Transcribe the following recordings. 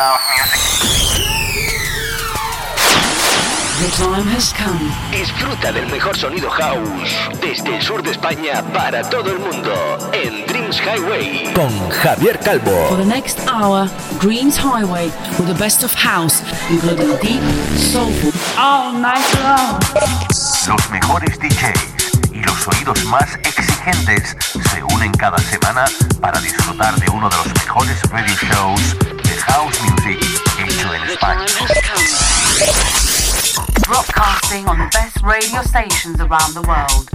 house music. The time has come. Disfruta del mejor sonido house desde el sur de España para todo el mundo en Dreams Highway con Javier Calvo. For the next hour, Dreams Highway with the best of house, including deep, soulful, all night long. Los mejores DJs y los oídos más exigentes se unen cada semana para disfrutar de uno de los mejores radio shows house music hecho en The España. time has come. broadcasting on the best radio stations around the world.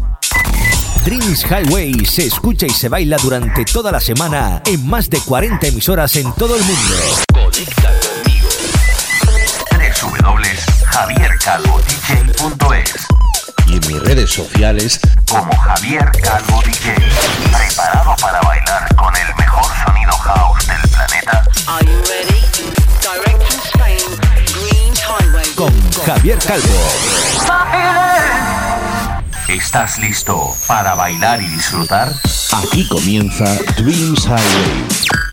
Dreams Highway se escucha y se baila durante toda la semana en más de 40 emisoras en todo el mundo. Conecta conmigo. www.javiercalvodj.es y en mis redes sociales como Javier Calvo DJ. ¿Preparado para bailar con el Javier Calvo. ¿Estás listo para bailar y disfrutar? aquí comienza Dreams Highway.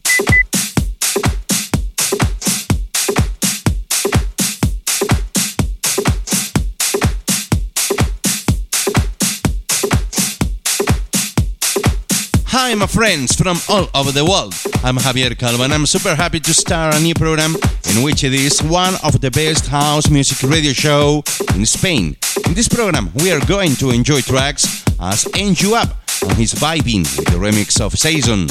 Hi, my friends from all over the world. I'm Javier Calvo and I'm super happy to start a new program in which it is one of the best house music radio show in Spain. In this program, we are going to enjoy tracks as You Up and his vibing with the remix of Season.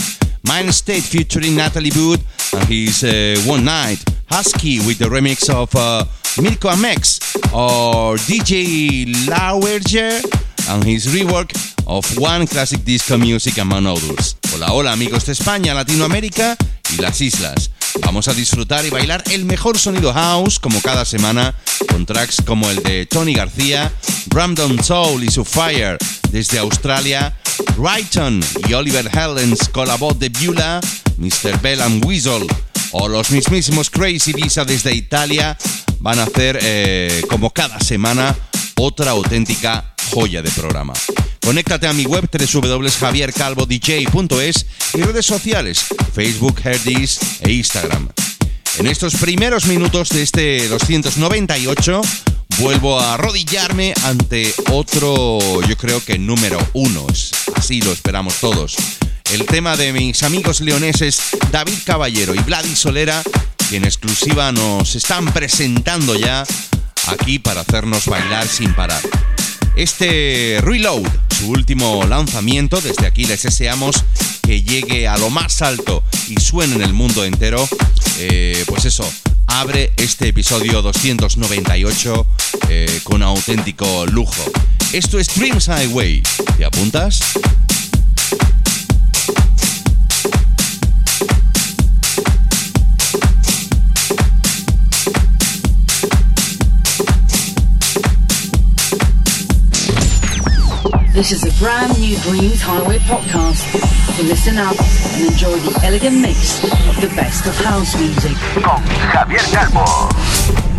Mind State featuring Natalie Wood and his uh, One Night. Husky with the remix of uh, Mirko Amex or DJ Lauerger and his rework of One Classic Disco Music among others. Hola, hola amigos de España, Latinoamérica y las islas. Vamos a disfrutar y bailar el mejor sonido house como cada semana con tracks como el de Tony García, Ramdon Soul y su Fire desde Australia, Brighton y Oliver Heldens con la voz de Beulah, Mr. Bell and Weasel o los mismísimos Crazy Visa desde Italia van a hacer eh, como cada semana otra auténtica joya de programa. Conéctate a mi web www.javiercalvodj.es y redes sociales Facebook, Herdis e Instagram. En estos primeros minutos de este 298 vuelvo a arrodillarme ante otro, yo creo que número uno, así lo esperamos todos. El tema de mis amigos leoneses David Caballero y Vladi Solera, que en exclusiva nos están presentando ya aquí para hacernos bailar sin parar. Este Reload, su último lanzamiento, desde aquí les deseamos que llegue a lo más alto y suene en el mundo entero. Eh, pues eso, abre este episodio 298 eh, con auténtico lujo. Esto es Dreams Highway. ¿Te apuntas? This is a brand new Dreams Highway podcast. So listen up and enjoy the elegant mix of the best of house music. Con Javier Calvo.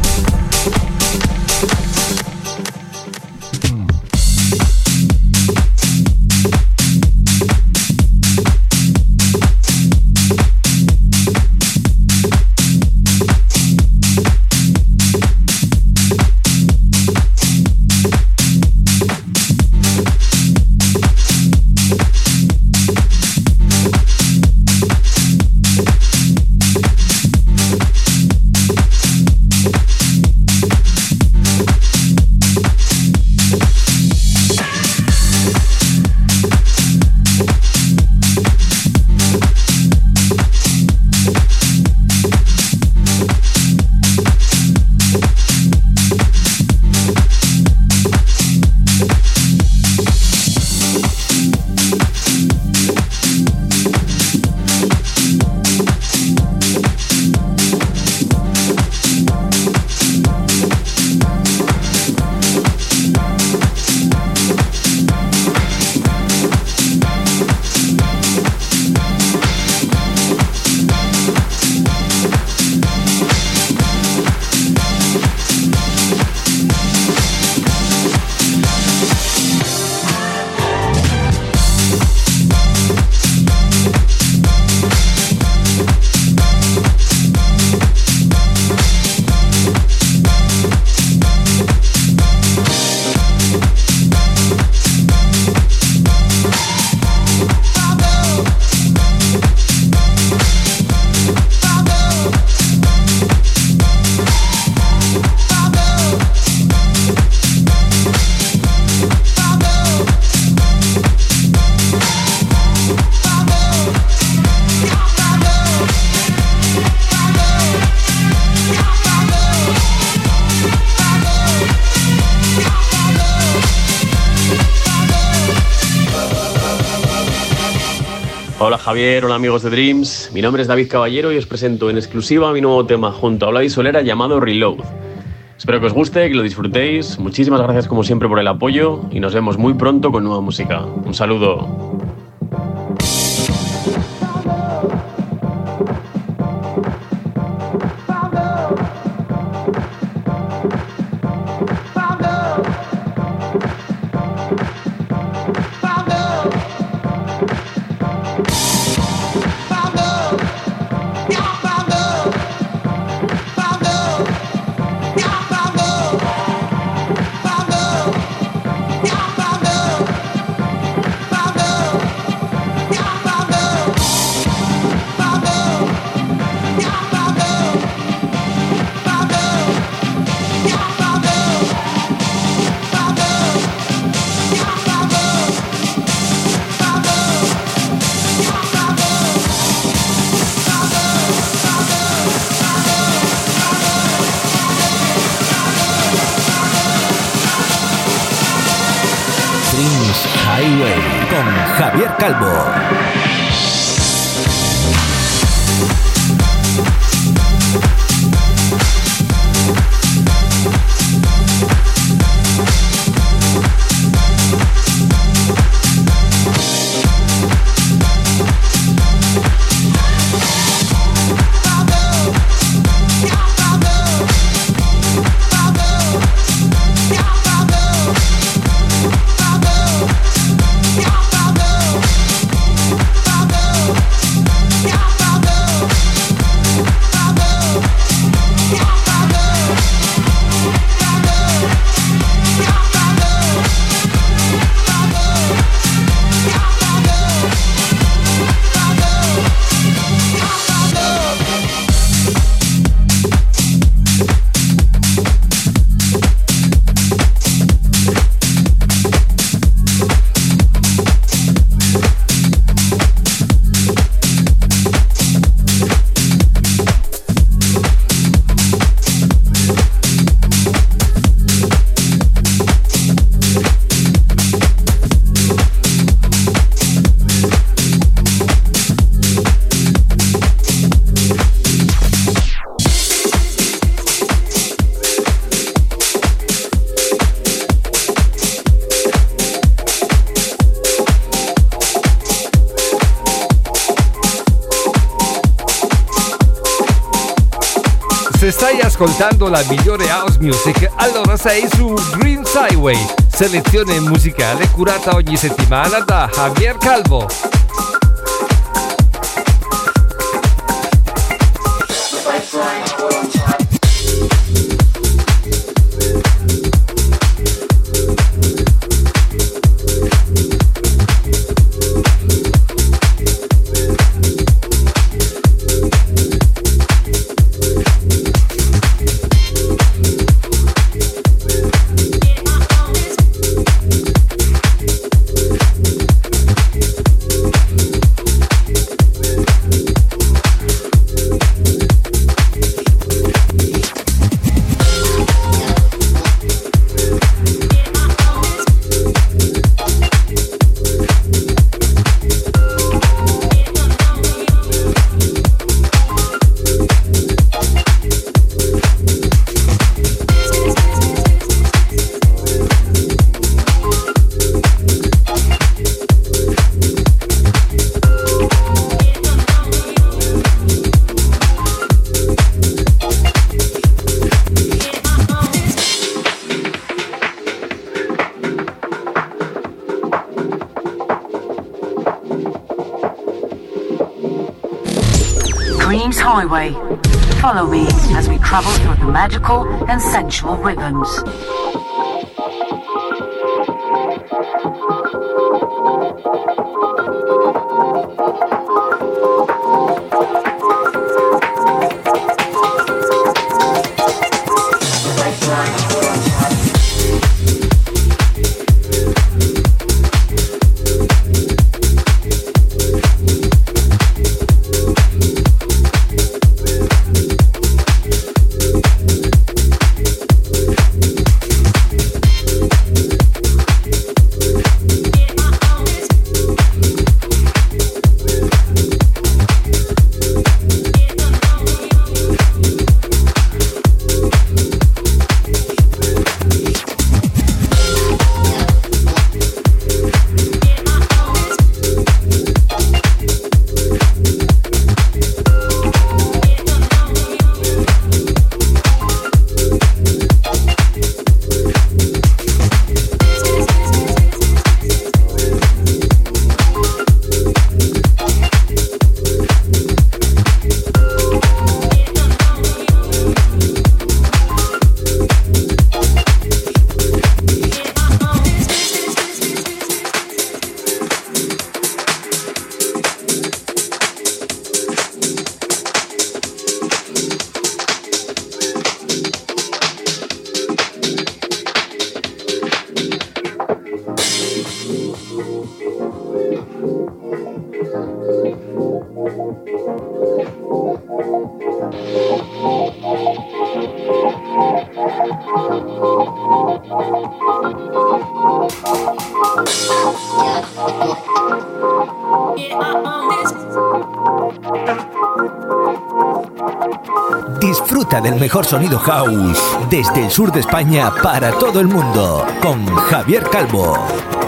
Hola Javier, hola amigos de Dreams. Mi nombre es David Caballero y os presento en exclusiva mi nuevo tema junto a Vladi Solera llamado Reload. Espero que os guste, que lo disfrutéis. Muchísimas gracias como siempre por el apoyo y nos vemos muy pronto con nueva música. Un saludo. Ascoltando la migliore house music, allora sei su Green Highway, selezione musicale curata ogni settimana da Javier Calvo. Magical and sensual rhythms. Del mejor sonido house desde el sur de España para todo el mundo con Javier Calvo.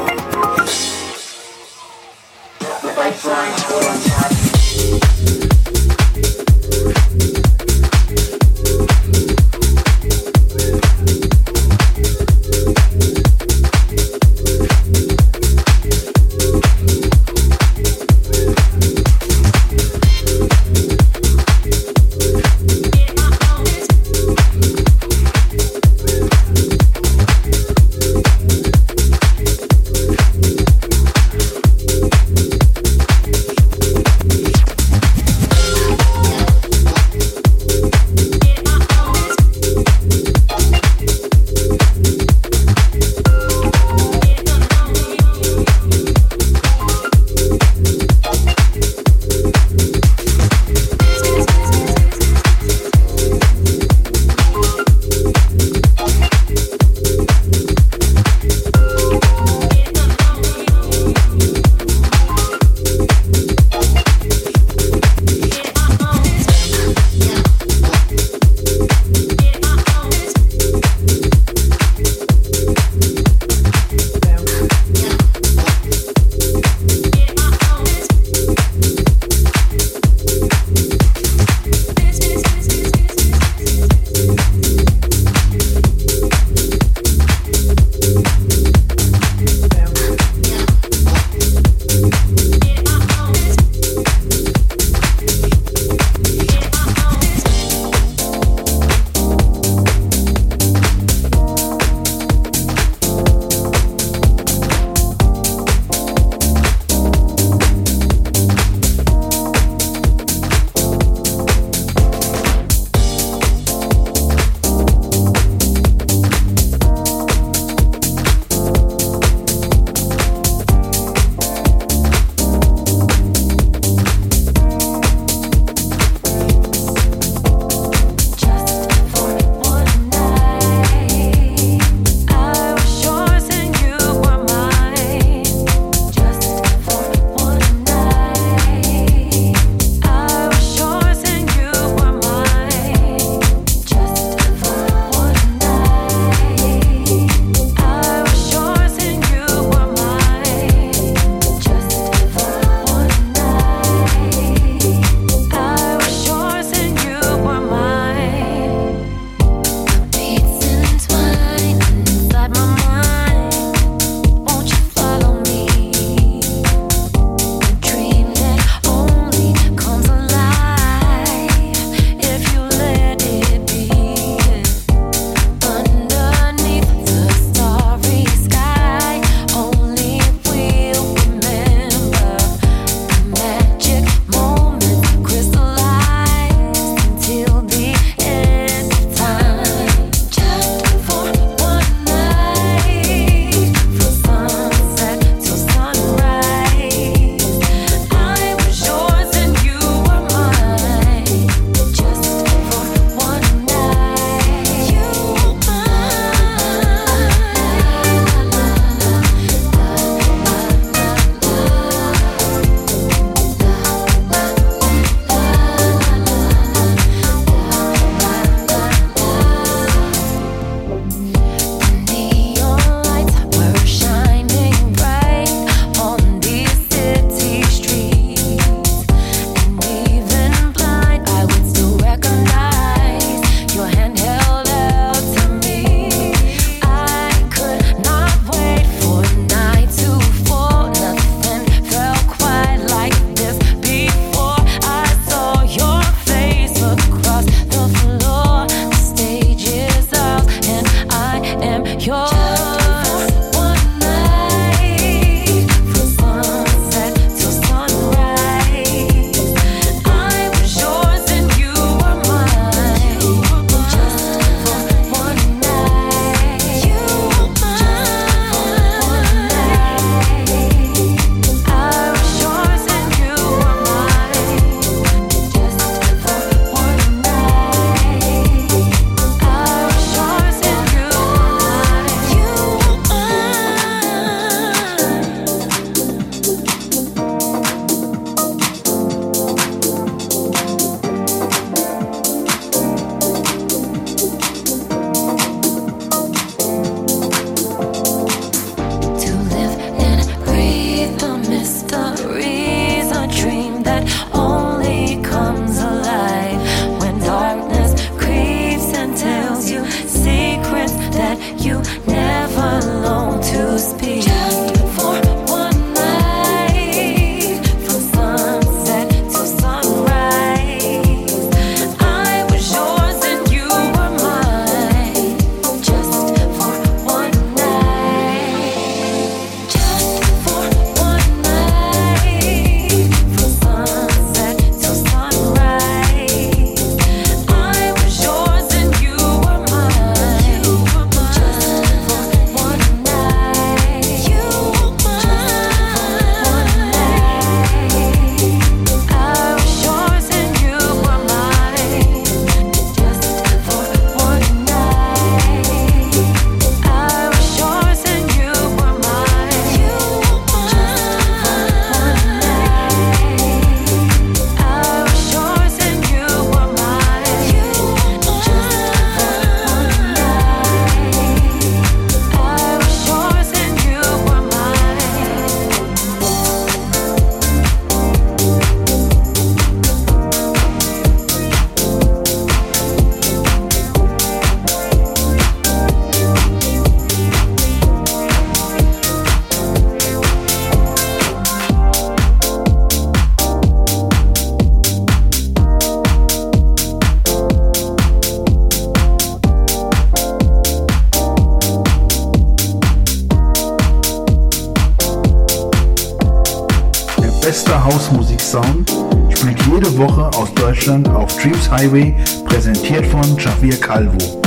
Sound spielt jede Woche aus Deutschland auf Dreams Highway, präsentiert von Javier Calvo.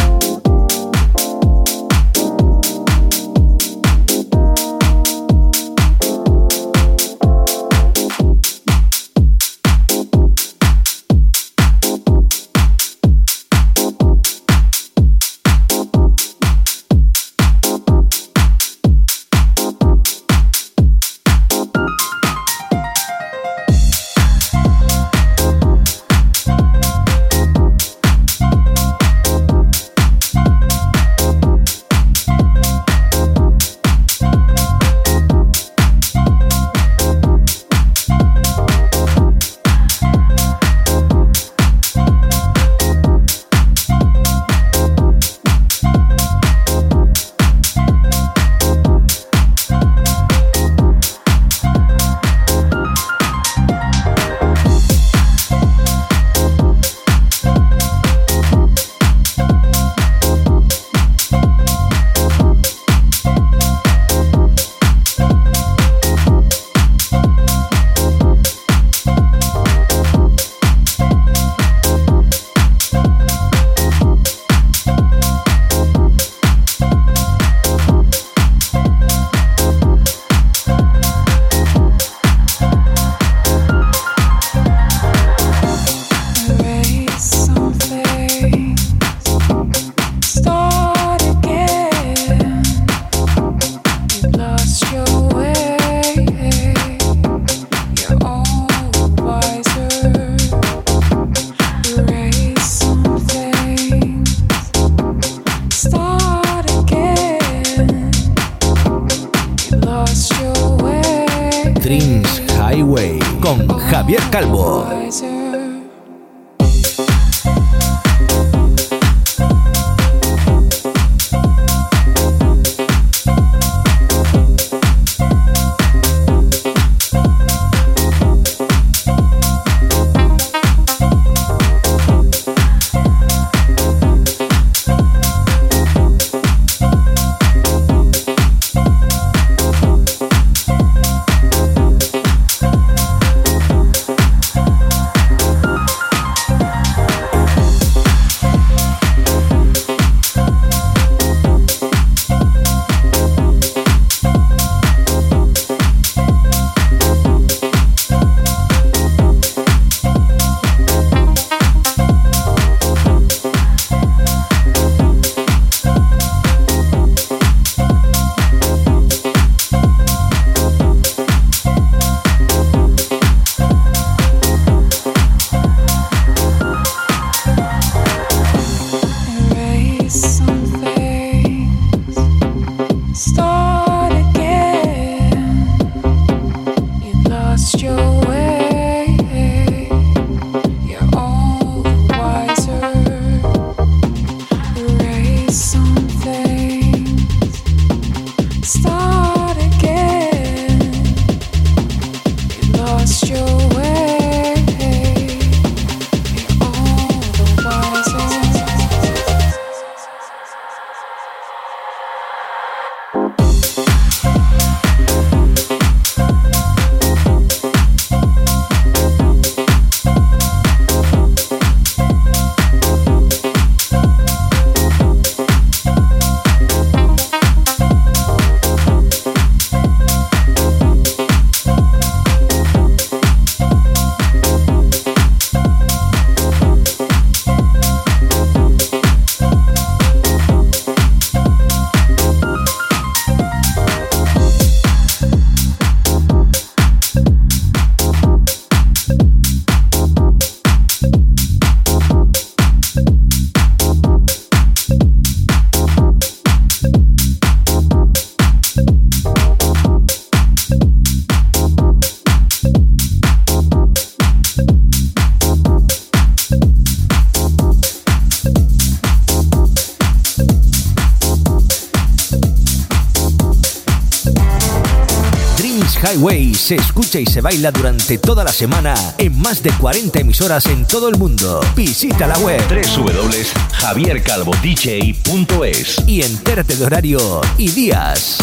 Escucha y se baila durante toda la semana en más de 40 emisoras en todo el mundo. Visita la web www.javiercalvodj.es y entérate de horario y días.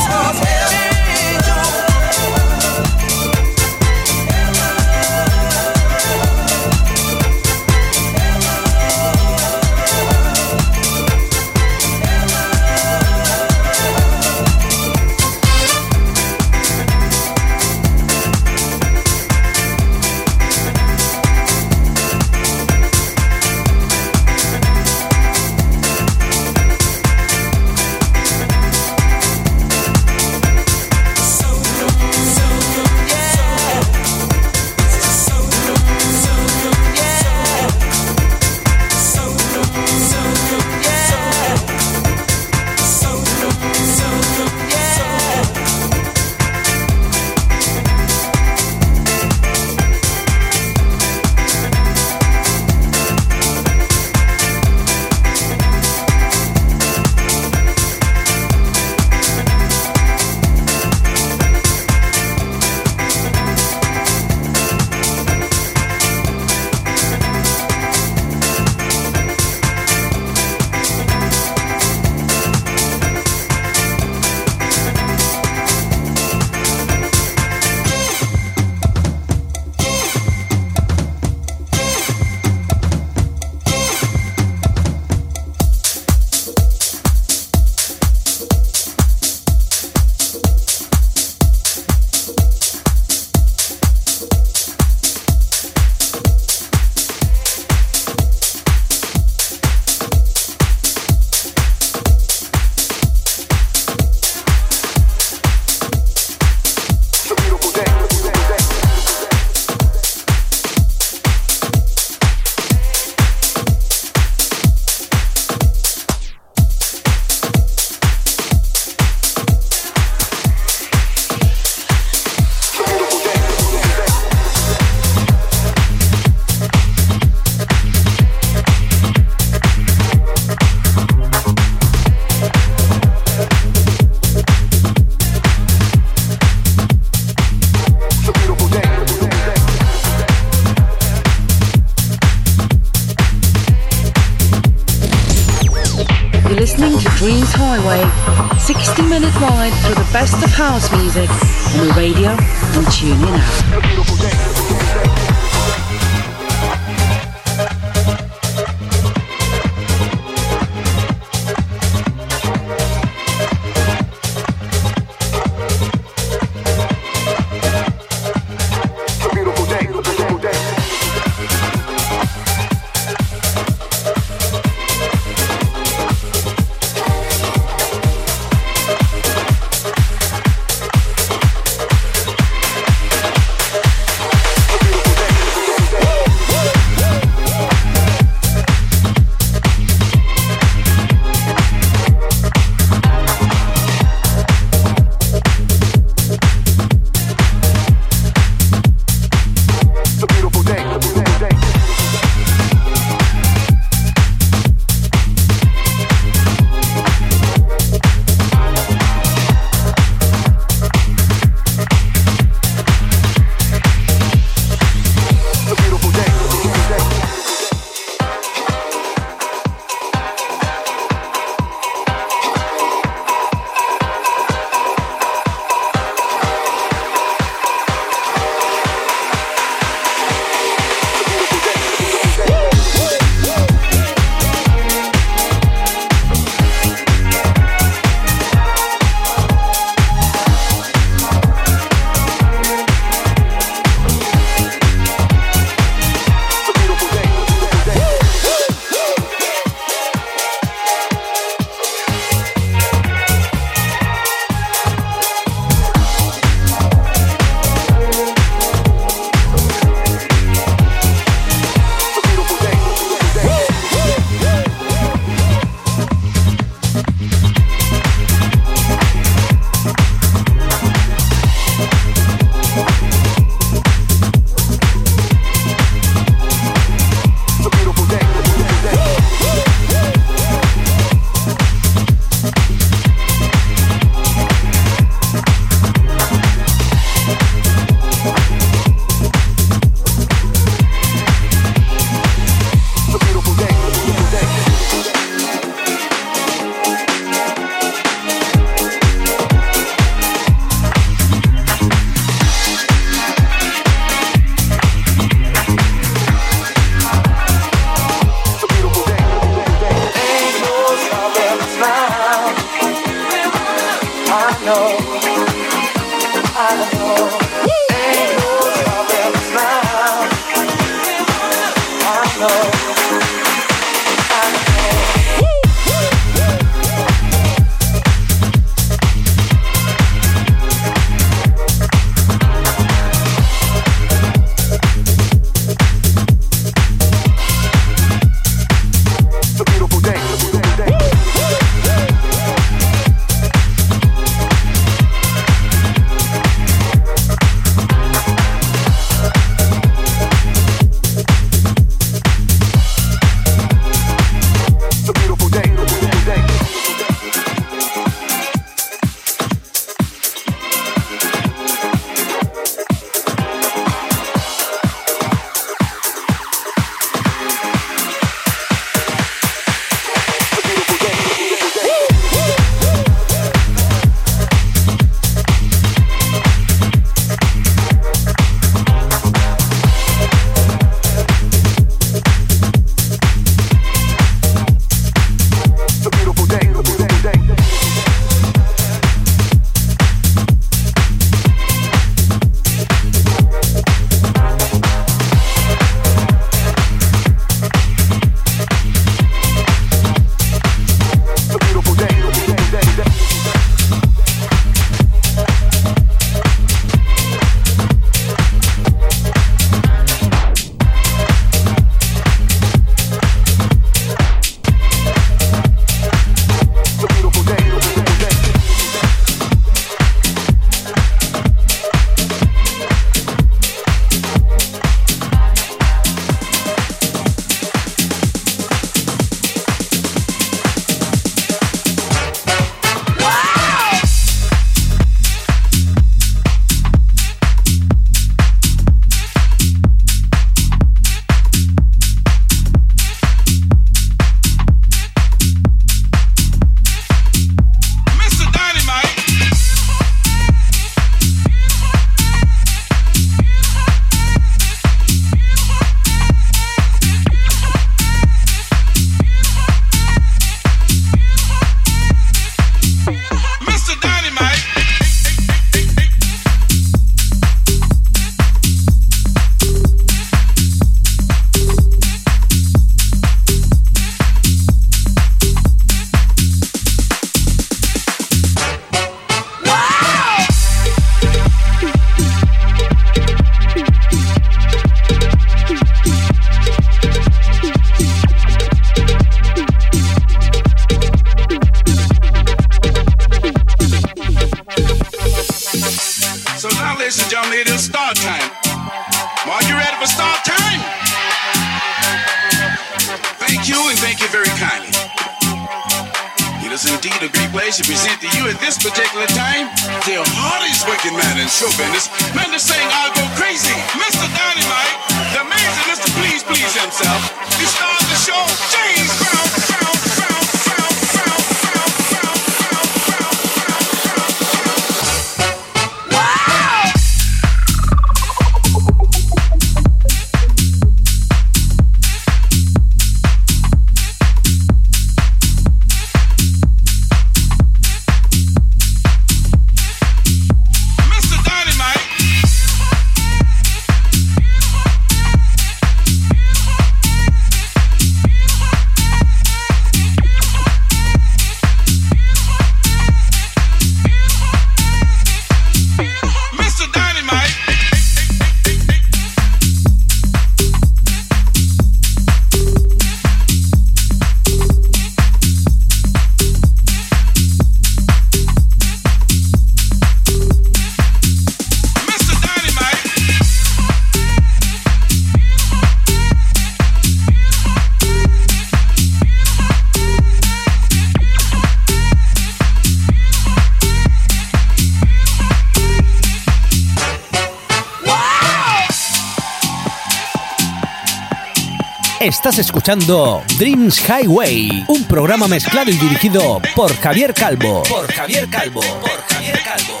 Estás escuchando Dreams Highway, un programa mezclado y dirigido por Javier Calvo. Por Javier Calvo. Por Javier Calvo.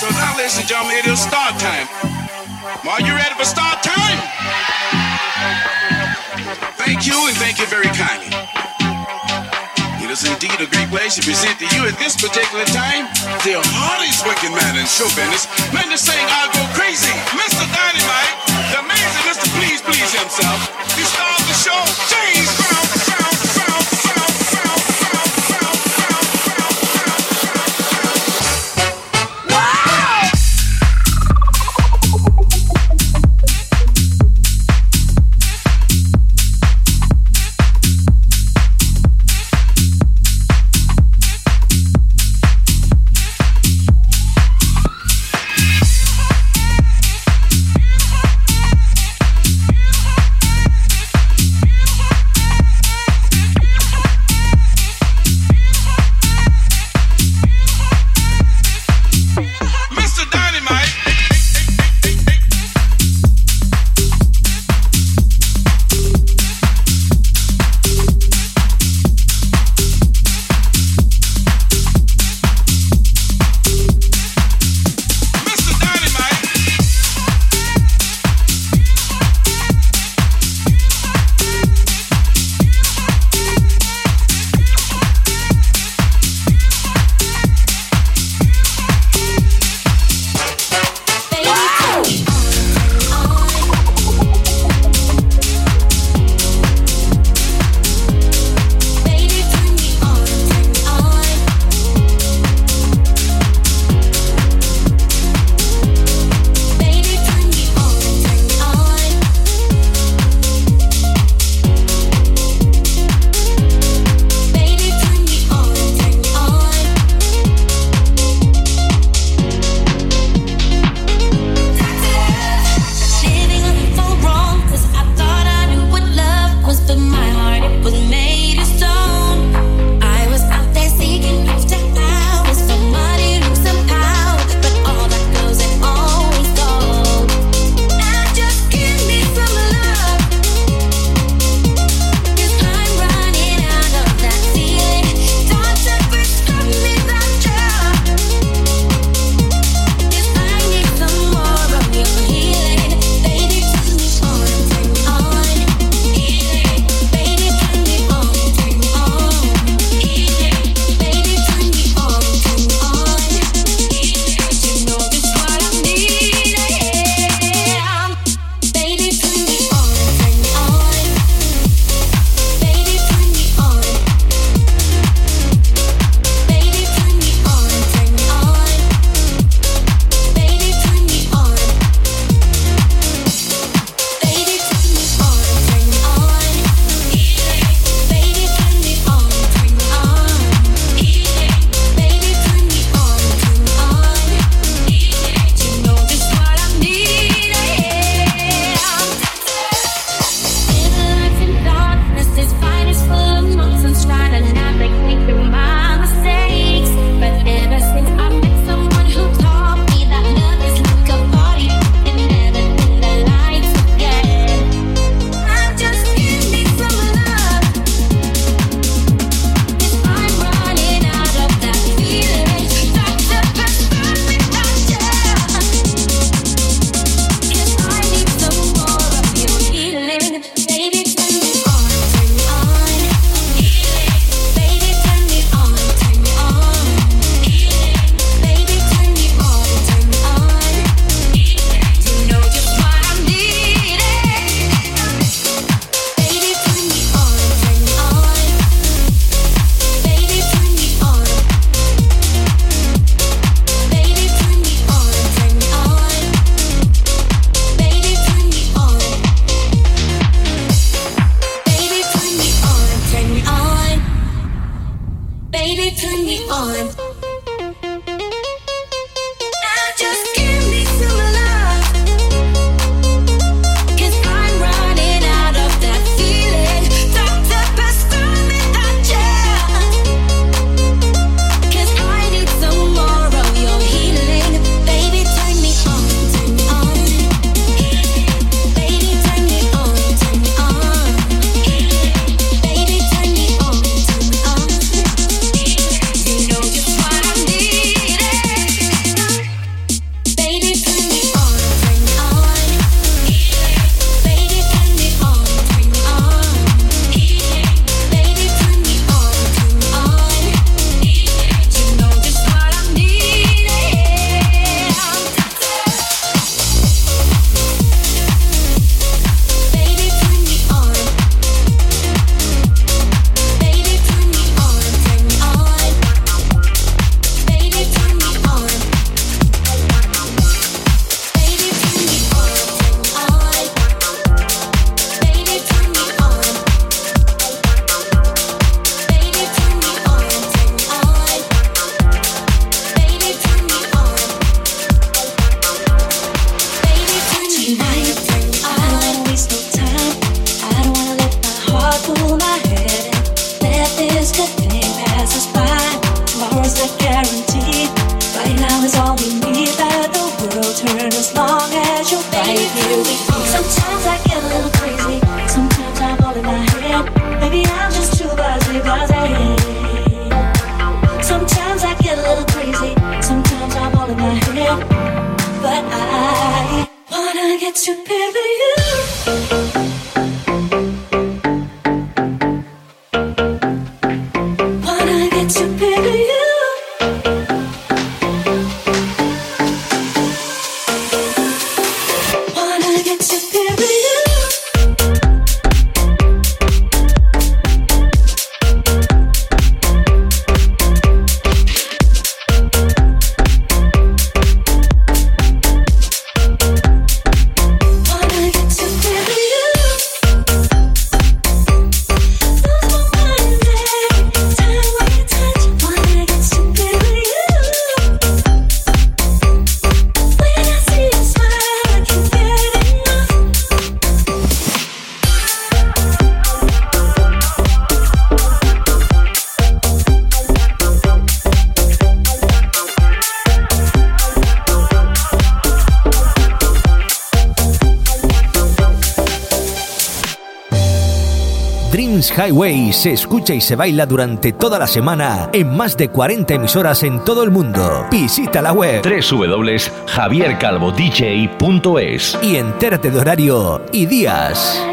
So now, ladies and gentlemen, it is start time. Are you ready for start time? Thank you and thank you very kindly. Is indeed a great pleasure to present to you at this particular time the hardest working man in show business. Man, this thing I'll go crazy. Mr. Dynamite, the amazing Mr. Please Please himself. Highway se escucha y se baila durante toda la semana en más de 40 emisoras en todo el mundo. Visita la web www.javiercalvodj.es y entérate de horario y días.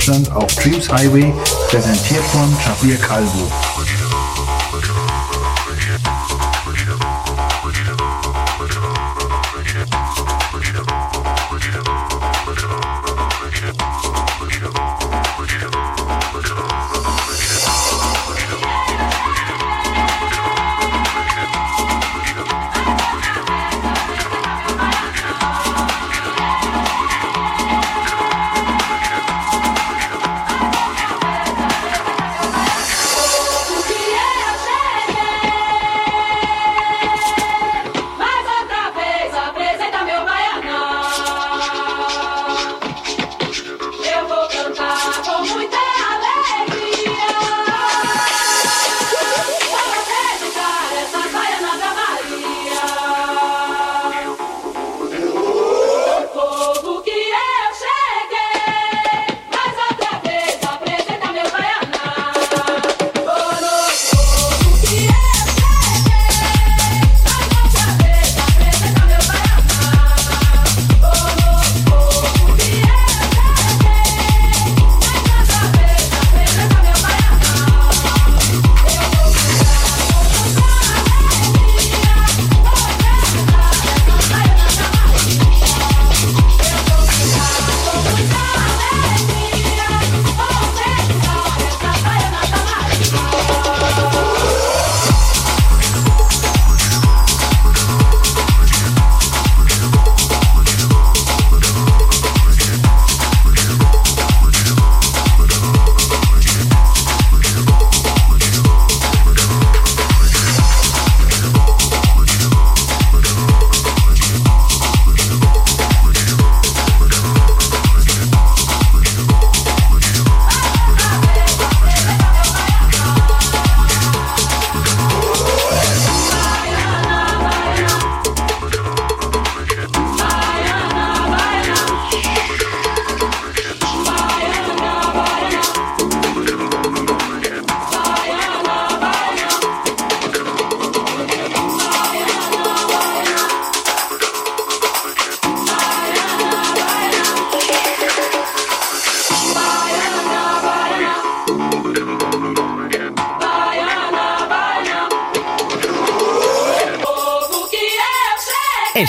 Deutschland auf Dreams Highway, präsentiert von Javier Calvo.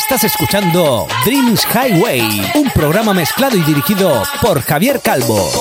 Estás escuchando Dreams Highway, un programa mezclado y dirigido por Javier Calvo.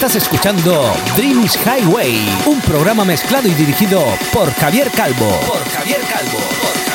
Estás escuchando Dreams Highway, un programa mezclado y dirigido por Javier Calvo. Por Javier Calvo. That's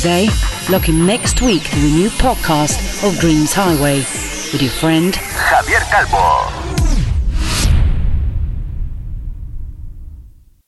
today. Looking next week to the new podcast of Dreams Highway with your friend Javier Calvo.